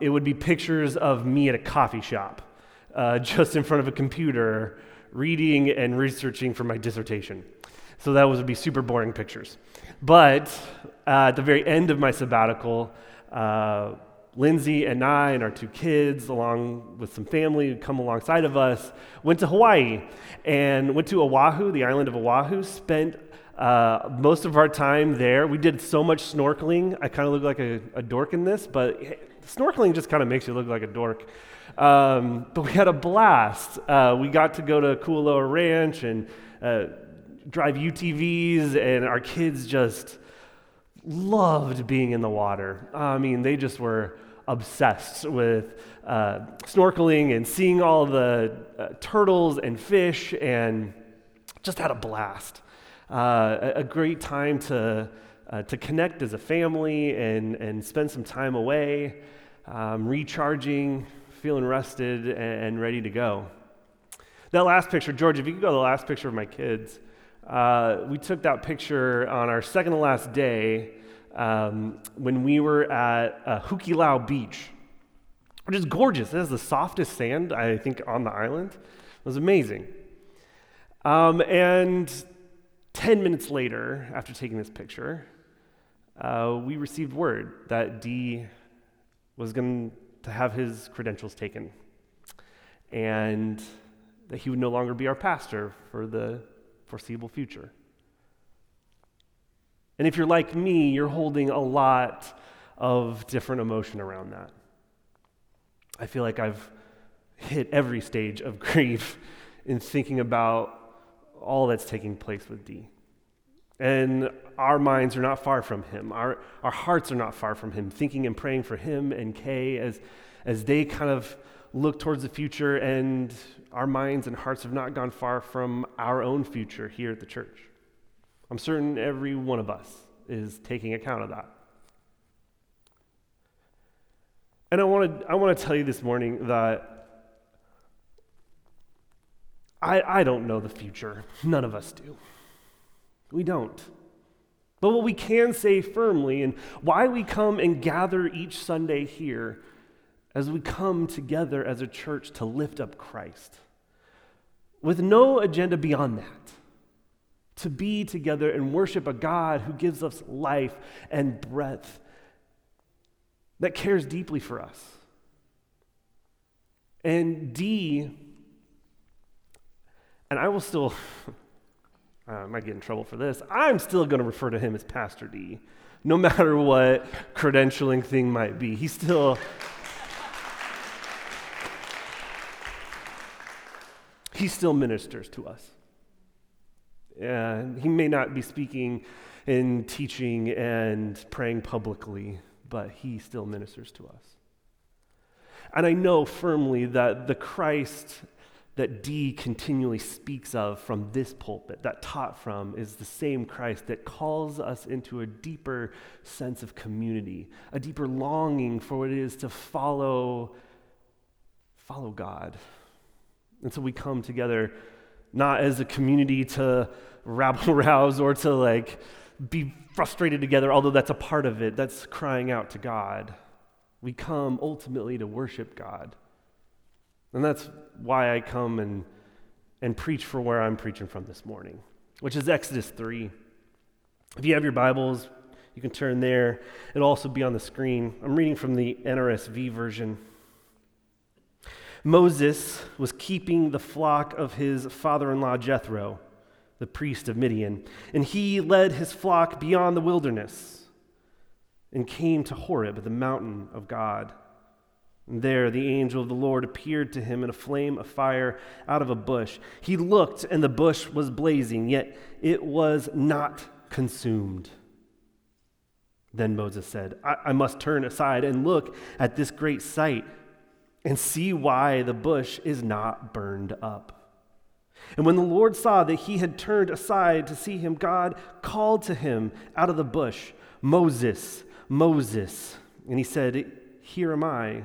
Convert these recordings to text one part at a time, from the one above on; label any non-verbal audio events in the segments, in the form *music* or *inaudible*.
it would be pictures of me at a coffee shop, uh, *laughs* just in front of a computer, reading and researching for my dissertation. So that would be super boring pictures. But uh, at the very end of my sabbatical, uh, Lindsay and I and our two kids, along with some family who come alongside of us, went to Hawaii and went to Oahu, the island of Oahu, spent uh, most of our time there. We did so much snorkeling. I kind of look like a, a, dork in this, but snorkeling just kind of makes you look like a dork. Um, but we had a blast. Uh, we got to go to Kualoa Ranch and uh, drive UTVs, and our kids just loved being in the water. I mean, they just were obsessed with uh, snorkeling and seeing all the uh, turtles and fish and just had a blast. Uh, a, a, great time to, uh, to connect as a family and, and spend some time away, um, recharging, feeling rested, and, and, ready to go. That last picture, George, if you could go to the last picture of my kids. Uh, we took that picture on our second to last day um, when we were at uh, Hukilau Beach, which is gorgeous. It has the softest sand, I think, on the island. It was amazing. Um, and 10 minutes later, after taking this picture, uh, we received word that D was going to have his credentials taken and that he would no longer be our pastor for the foreseeable future. And if you're like me, you're holding a lot of different emotion around that. I feel like I've hit every stage of *laughs* grief in thinking about all that's taking place with D. And our minds are not far from him. Our, our hearts are not far from him, thinking and praying for him and Kay as, as they kind of look towards the future, and our minds and hearts have not gone far from our own future here at the church. I'm certain every one of us is taking account of that. And I want to, I want to tell you this morning that I, I don't know the future. None of us do. We don't. But what we can say firmly, and why we come and gather each Sunday here, as we come together as a church to lift up Christ, with no agenda beyond that, to be together and worship a God who gives us life and breath, that cares deeply for us. And D, and I will still, *laughs* Uh, I might get in trouble for this, I'm still going to refer to him as Pastor D, no matter what credentialing thing might be. He's still. he still ministers to us. And he may not be speaking and teaching and praying publicly, but he still ministers to us. And I know firmly that the Christ that D continually speaks of from this pulpit, that taught from, is the same Christ that calls us into a deeper sense of community, a deeper longing for what it is to follow, follow God. And so we come together not as a community to rabble *laughs* rouse or to like be frustrated together, although that's a part of it. That's crying out to God. We come ultimately to worship God. And that's why I come and, and preach for where I'm preaching from this morning, which is Exodus 3. If you have your Bibles, you can turn there. It'll also be on the screen. I'm reading from the NRSV version. Moses was keeping the flock of his father in law Jethro, the priest of Midian, and he led his flock beyond the wilderness and came to Horeb, the mountain of God. There the angel of the Lord appeared to him in a flame of fire out of a bush. He looked, and the bush was blazing, yet it was not consumed. Then Moses said, I, I must turn aside and look at this great sight and see why the bush is not burned up. And when the Lord saw that he had turned aside to see him, God called to him out of the bush, Moses, Moses. And he said, Here am I.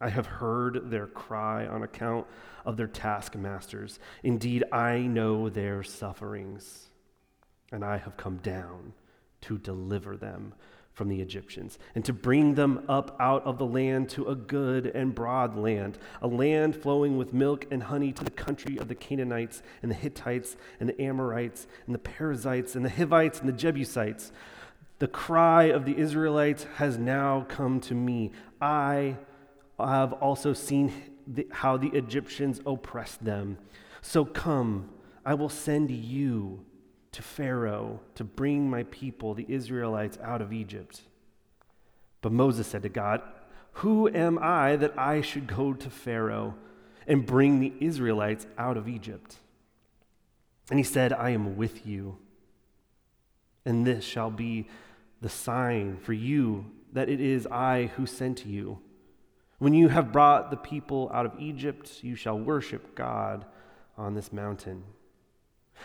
I have heard their cry on account of their taskmasters. Indeed, I know their sufferings, and I have come down to deliver them from the Egyptians, and to bring them up out of the land to a good and broad land, a land flowing with milk and honey to the country of the Canaanites and the Hittites and the Amorites and the Perizzites and the Hivites and the Jebusites. The cry of the Israelites has now come to me. I have also seen the, how the Egyptians oppressed them. So come, I will send you to Pharaoh to bring my people, the Israelites, out of Egypt. But Moses said to God, Who am I that I should go to Pharaoh and bring the Israelites out of Egypt? And he said, I am with you. And this shall be the sign for you that it is I who sent you. When you have brought the people out of Egypt, you shall worship God on this mountain.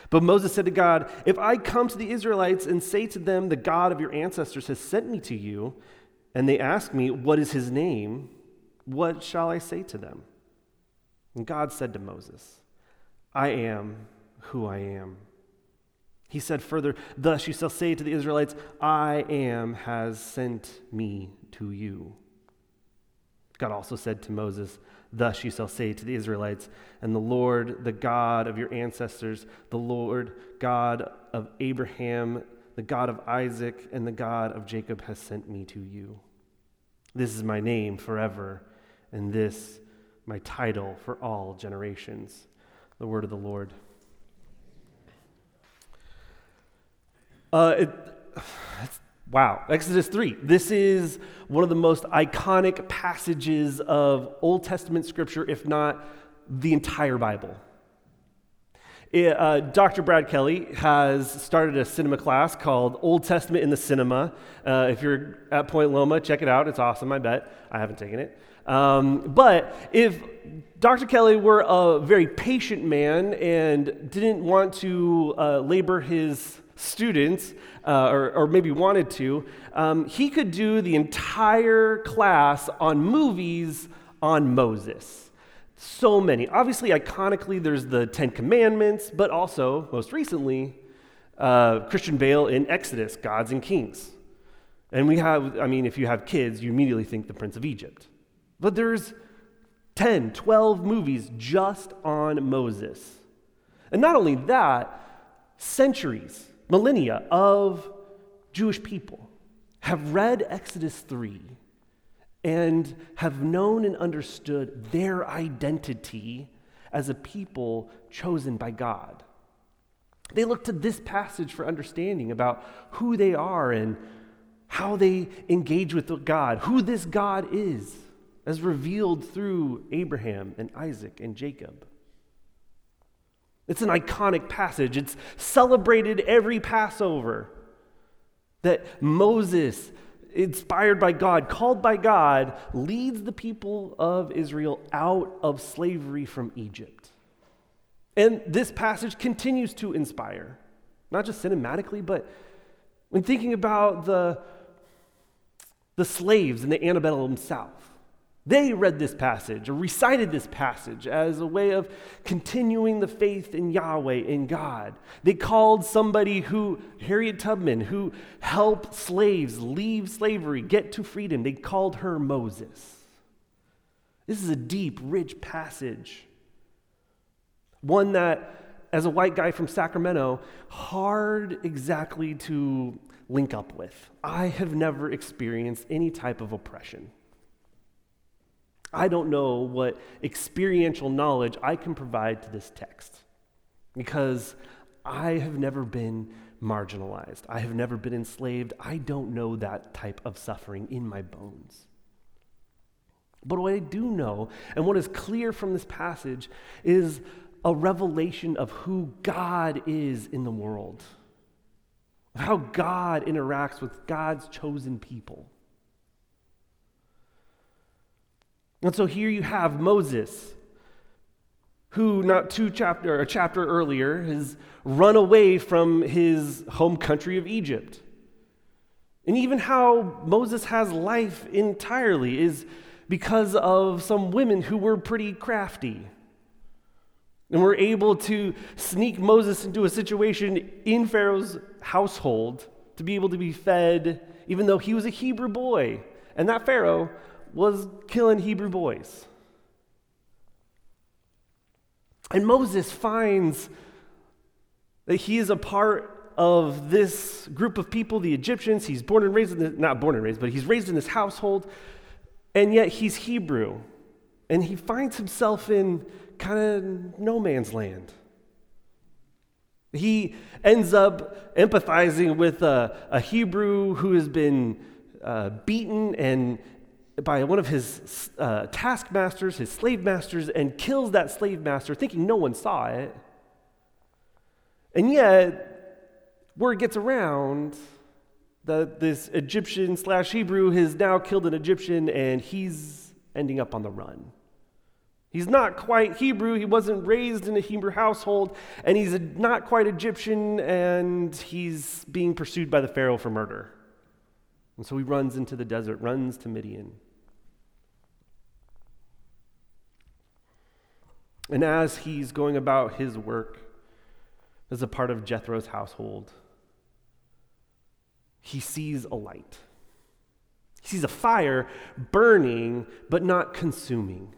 But Moses said to God, If I come to the Israelites and say to them, The God of your ancestors has sent me to you, and they ask me, What is his name? What shall I say to them? And God said to Moses, I am who I am. He said further, Thus you shall say to the Israelites, I am has sent me to you. God also said to Moses, Thus you shall say to the Israelites, And the Lord, the God of your ancestors, the Lord God of Abraham, the God of Isaac, and the God of Jacob has sent me to you. This is my name forever, and this my title for all generations. The word of the Lord. Uh, it, *sighs* Wow, Exodus 3. This is one of the most iconic passages of Old Testament scripture, if not the entire Bible. It, uh, Dr. Brad Kelly has started a cinema class called Old Testament in the Cinema. Uh, if you're at Point Loma, check it out. It's awesome, I bet. I haven't taken it. Um, but if Dr. Kelly were a very patient man and didn't want to uh, labor his students, uh, or, or, maybe wanted to, um, he could do the entire class on movies on Moses. So many. Obviously, iconically, there's the Ten Commandments, but also, most recently, uh, Christian Bale in Exodus, Gods and Kings. And we have, I mean, if you have kids, you immediately think the Prince of Egypt. But there's 10, 12 movies just on Moses. And not only that, centuries millennia of Jewish people have read Exodus 3 and have known and understood their identity as a people chosen by God. They look to this passage for understanding about who they are and how they engage with God, who this God is, as revealed through Abraham and Isaac and Jacob. It's an iconic passage. It's celebrated every Passover. That Moses, inspired by God, called by God, leads the people of Israel out of slavery from Egypt. And this passage continues to inspire, not just cinematically, but when thinking about the, the slaves in the antebellum South. They read this passage or recited this passage as a way of continuing the faith in Yahweh, in God. They called somebody who, Harriet Tubman, who helped slaves leave slavery, get to freedom, they called her Moses. This is a deep, rich passage. One that, as a white guy from Sacramento, hard exactly to link up with. I have never experienced any type of oppression. I don't know what experiential knowledge I can provide to this text because I have never been marginalized. I have never been enslaved. I don't know that type of suffering in my bones. But what I do know, and what is clear from this passage, is a revelation of who God is in the world, of how God interacts with God's chosen people. And so here you have Moses, who not two chapter a chapter earlier has run away from his home country of Egypt. And even how Moses has life entirely is because of some women who were pretty crafty. And were able to sneak Moses into a situation in Pharaoh's household to be able to be fed, even though he was a Hebrew boy. And that Pharaoh was killing Hebrew boys. And Moses finds that he is a part of this group of people, the Egyptians. He's born and raised in not born and raised, but he's raised in this household, and yet he's Hebrew. And he finds himself in kind of no man's land. He ends up empathizing with a, a Hebrew who has been uh, beaten and by one of his uh, taskmasters, his slave masters, and kills that slave master, thinking no one saw it. And yet, word gets around that this Egyptian slash Hebrew has now killed an Egyptian, and he's ending up on the run. He's not quite Hebrew. He wasn't raised in a Hebrew household, and he's not quite Egyptian, and he's being pursued by the Pharaoh for murder. And so he runs into the desert, runs to Midian. And as he's going about his work as a part of Jethro's household, he sees a light. He sees a fire burning but not consuming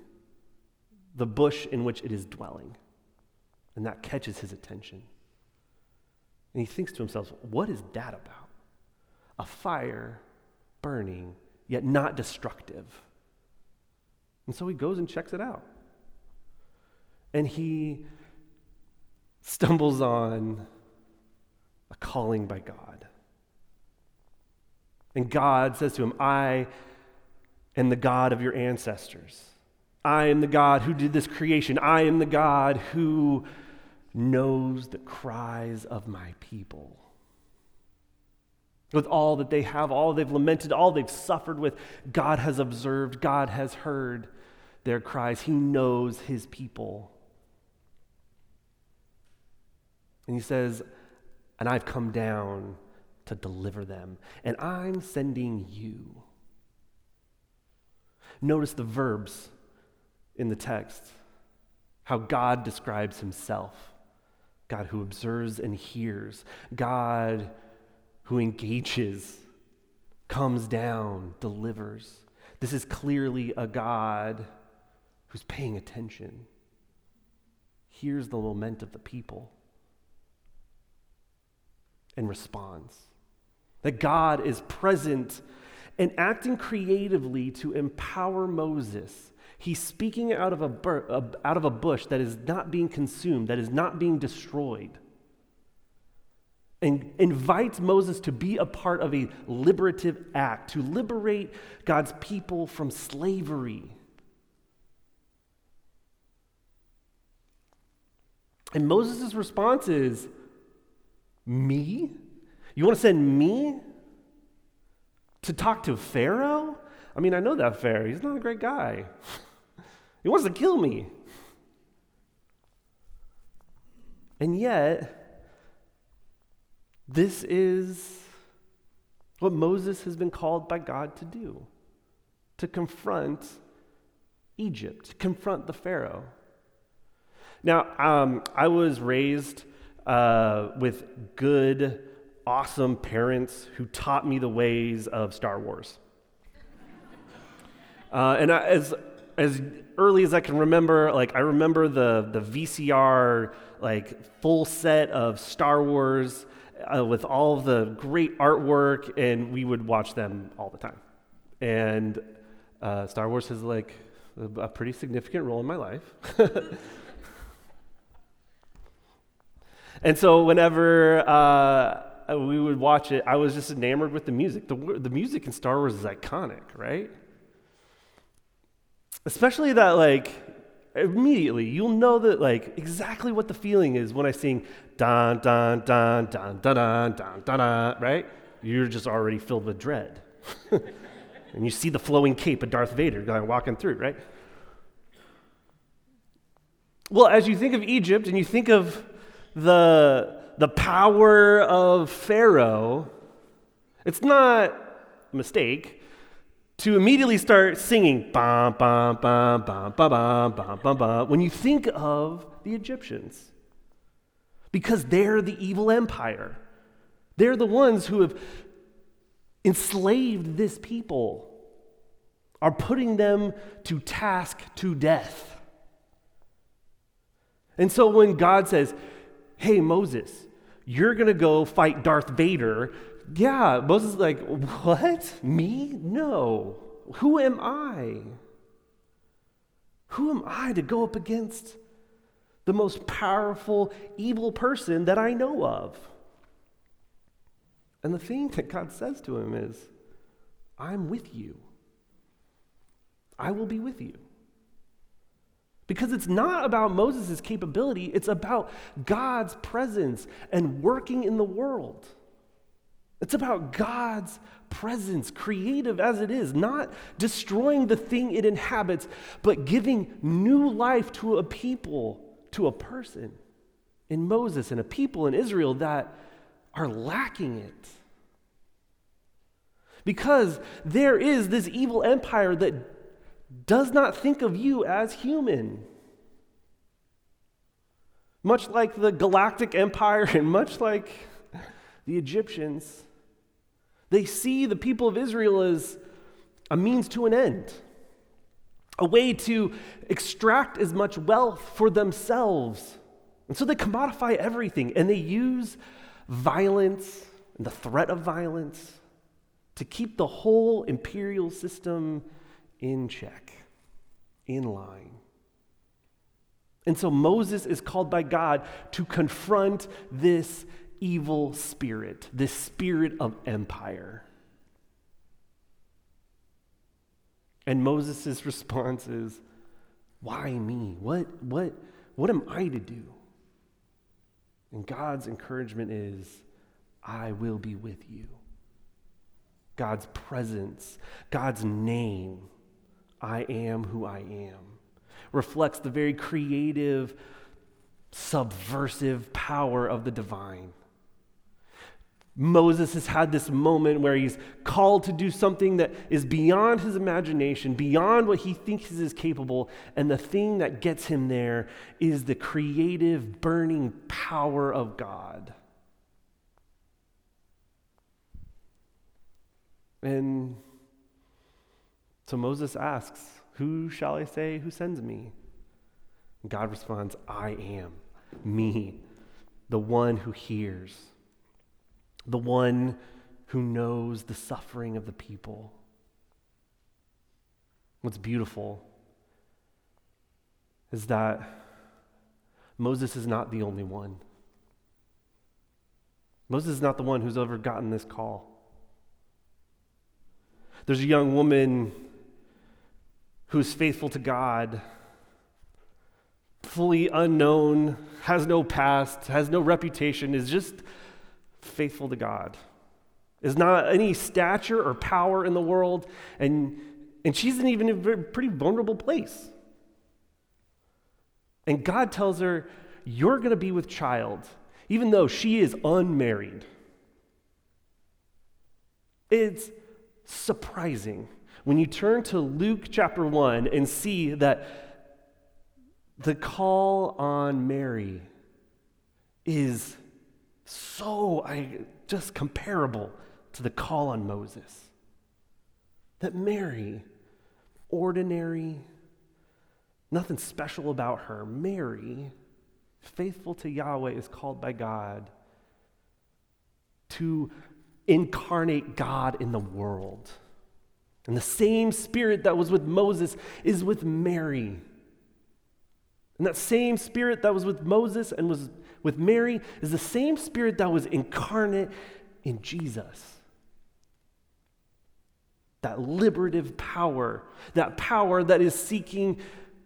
the bush in which it is dwelling. And that catches his attention. And he thinks to himself, what is that about? A fire burning, yet not destructive. And so he goes and checks it out and he stumbles on a calling by God. And God says to him, I am the God of your ancestors. I am the God who did this creation. I am the God who knows the cries of my people. With all that they have, all they've lamented, all they've suffered with, God has observed, God has heard their cries. He knows his people. And he says, And I've come down to deliver them, and I'm sending you. Notice the verbs in the text, how God describes himself. God who observes and hears, God who engages, comes down, delivers. This is clearly a God who's paying attention, hears the lament of the people and responds. That God is present and acting creatively to empower Moses. He's speaking out of a, bur- out of a bush that is not being consumed, that is not being destroyed, and invites Moses to be a part of a liberative act, to liberate God's people from slavery. And Moses' response is me? You want to send me to talk to Pharaoh? I mean, I know that Pharaoh. He's not a great guy. *laughs* he wants to kill me. And yet, this is what Moses has been called by God to do to confront Egypt, to confront the Pharaoh. Now, um, I was raised uh, with good, awesome parents who taught me the ways of Star Wars. *laughs* Uh, and I, as, as early as I can remember, like I remember the, the VCR like full set of Star Wars uh, with all the great artwork, and we would watch them all the time. And uh, Star Wars has like a pretty significant role in my life. *laughs* And so whenever uh, we would watch it, I was just enamored with the music. The, the music in Star Wars is iconic, right? Especially that, like, immediately you'll know that like exactly what the feeling is when I sing dun dun dun dun dun dun dun dun, dun right? You're just already filled with dread. *laughs* and you see the flowing cape of Darth Vader going walking through, right? Well, as you think of Egypt and you think of the, the power of Pharaoh, it's not a mistake to immediately start singing bam, bam, bam, bam, bam, bam, bam, bam, bam, when you think of the Egyptians. Because they're the evil empire. They're the ones who have enslaved this people, are putting them to task to death. And so when God says, Hey, Moses, you're going to go fight Darth Vader, yeah, Moses is like, What? Me? No. Who am I? Who am I to go up against the most powerful, evil person that I know of? And the thing that God says to him is, I'm with you. I will be with you. Because it's not about Moses' capability, it's about God's presence and working in the world. It's about God's presence, creative as it is, not destroying the thing it inhabits, but giving new life to a people, to a person in Moses and a people in Israel that are lacking it. Because there is this evil empire that does not think of you as human. Much like the Galactic Empire and much like the Egyptians, they see the people of Israel as a means to an end, a way to extract as much wealth for themselves. And so they commodify everything and they use violence and the threat of violence to keep the whole imperial system in check, in line. And so Moses is called by God to confront this evil spirit, this spirit of empire. And Moses' response is, Why me? What, what, what am I to do? And God's encouragement is, I will be with you. God's presence, God's name, I am who I am, reflects the very creative, subversive power of the divine. Moses has had this moment where he's called to do something that is beyond his imagination, beyond what he thinks is capable, and the thing that gets him there is the creative, burning power of God. And so Moses asks, Who shall I say who sends me? And God responds, I am, me, the one who hears, the one who knows the suffering of the people. What's beautiful is that Moses is not the only one. Moses is not the one who's ever gotten this call. There's a young woman who's faithful to God, fully unknown, has no past, has no reputation, is just faithful to God, is not any stature or power in the world, and, and she's in even a pretty vulnerable place. And God tells her, You're going to be with child, even though she is unmarried. It's surprising when you turn to Luke chapter 1 and see that the call on Mary is so I, just comparable to the call on Moses. That Mary, ordinary, nothing special about her, Mary, faithful to Yahweh, is called by God to incarnate God in the world. And the same spirit that was with Moses is with Mary. And that same spirit that was with Moses and was with Mary is the same spirit that was incarnate in Jesus. That liberative power, that power that is seeking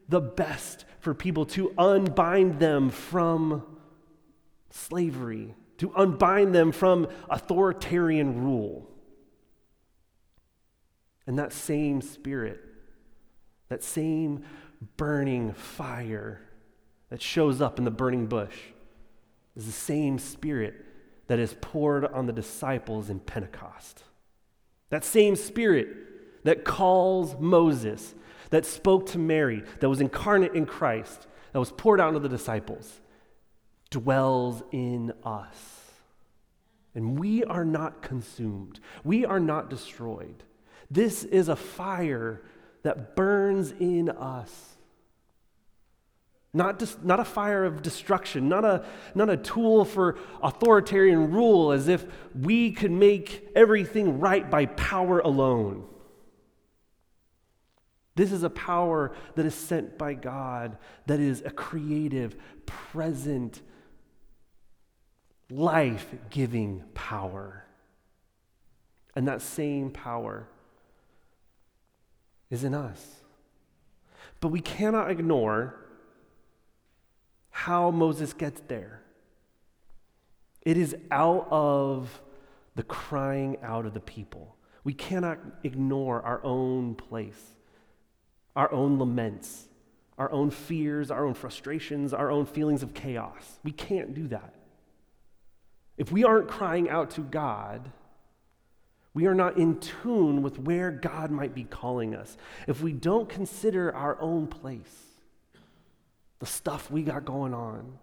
the best for people to unbind them from slavery, to unbind them from authoritarian rule. And that same spirit, that same burning fire that shows up in the burning bush, is the same spirit that is poured on the disciples in Pentecost. That same spirit that calls Moses, that spoke to Mary, that was incarnate in Christ, that was poured out on the disciples, dwells in us. And we are not consumed, we are not destroyed. This is a fire that burns in us. Not, just, not a fire of destruction, not a, not a tool for authoritarian rule as if we could make everything right by power alone. This is a power that is sent by God, that is a creative, present, life giving power. And that same power is in us. But we cannot ignore how Moses gets there. It is out of the crying out of the people. We cannot ignore our own place, our own laments, our own fears, our own frustrations, our own feelings of chaos. We can't do that. If we aren't crying out to God, we are not in tune with where God might be calling us. If we don't consider our own place, the stuff we got going on,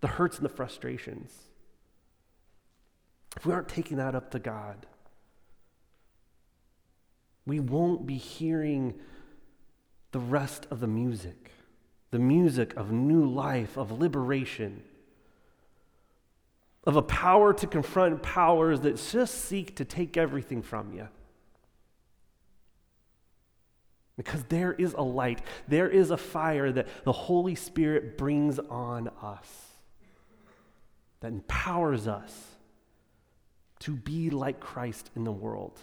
the hurts and the frustrations, if we aren't taking that up to God, we won't be hearing the rest of the music, the music of new life, of liberation of a power to confront powers that just seek to take everything from you. Because there is a light, there is a fire that the Holy Spirit brings on us that empowers us to be like Christ in the world,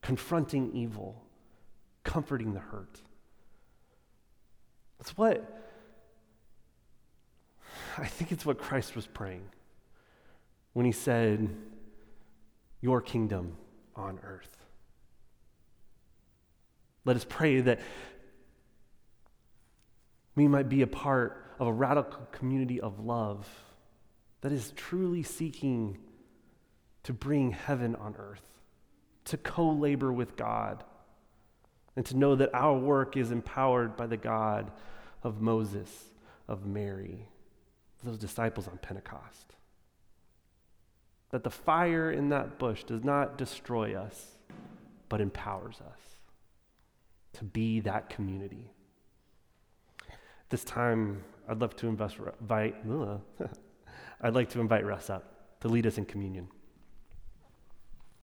confronting evil, comforting the hurt. That's what I think it's what Christ was praying when he said, Your kingdom on earth. Let us pray that we might be a part of a radical community of love that is truly seeking to bring heaven on earth, to co labor with God, and to know that our work is empowered by the God of Moses, of Mary, those disciples on Pentecost. That the fire in that bush does not destroy us, but empowers us to be that community. This time, I'd love to invite, *laughs* I'd like to invite Russ up to lead us in communion.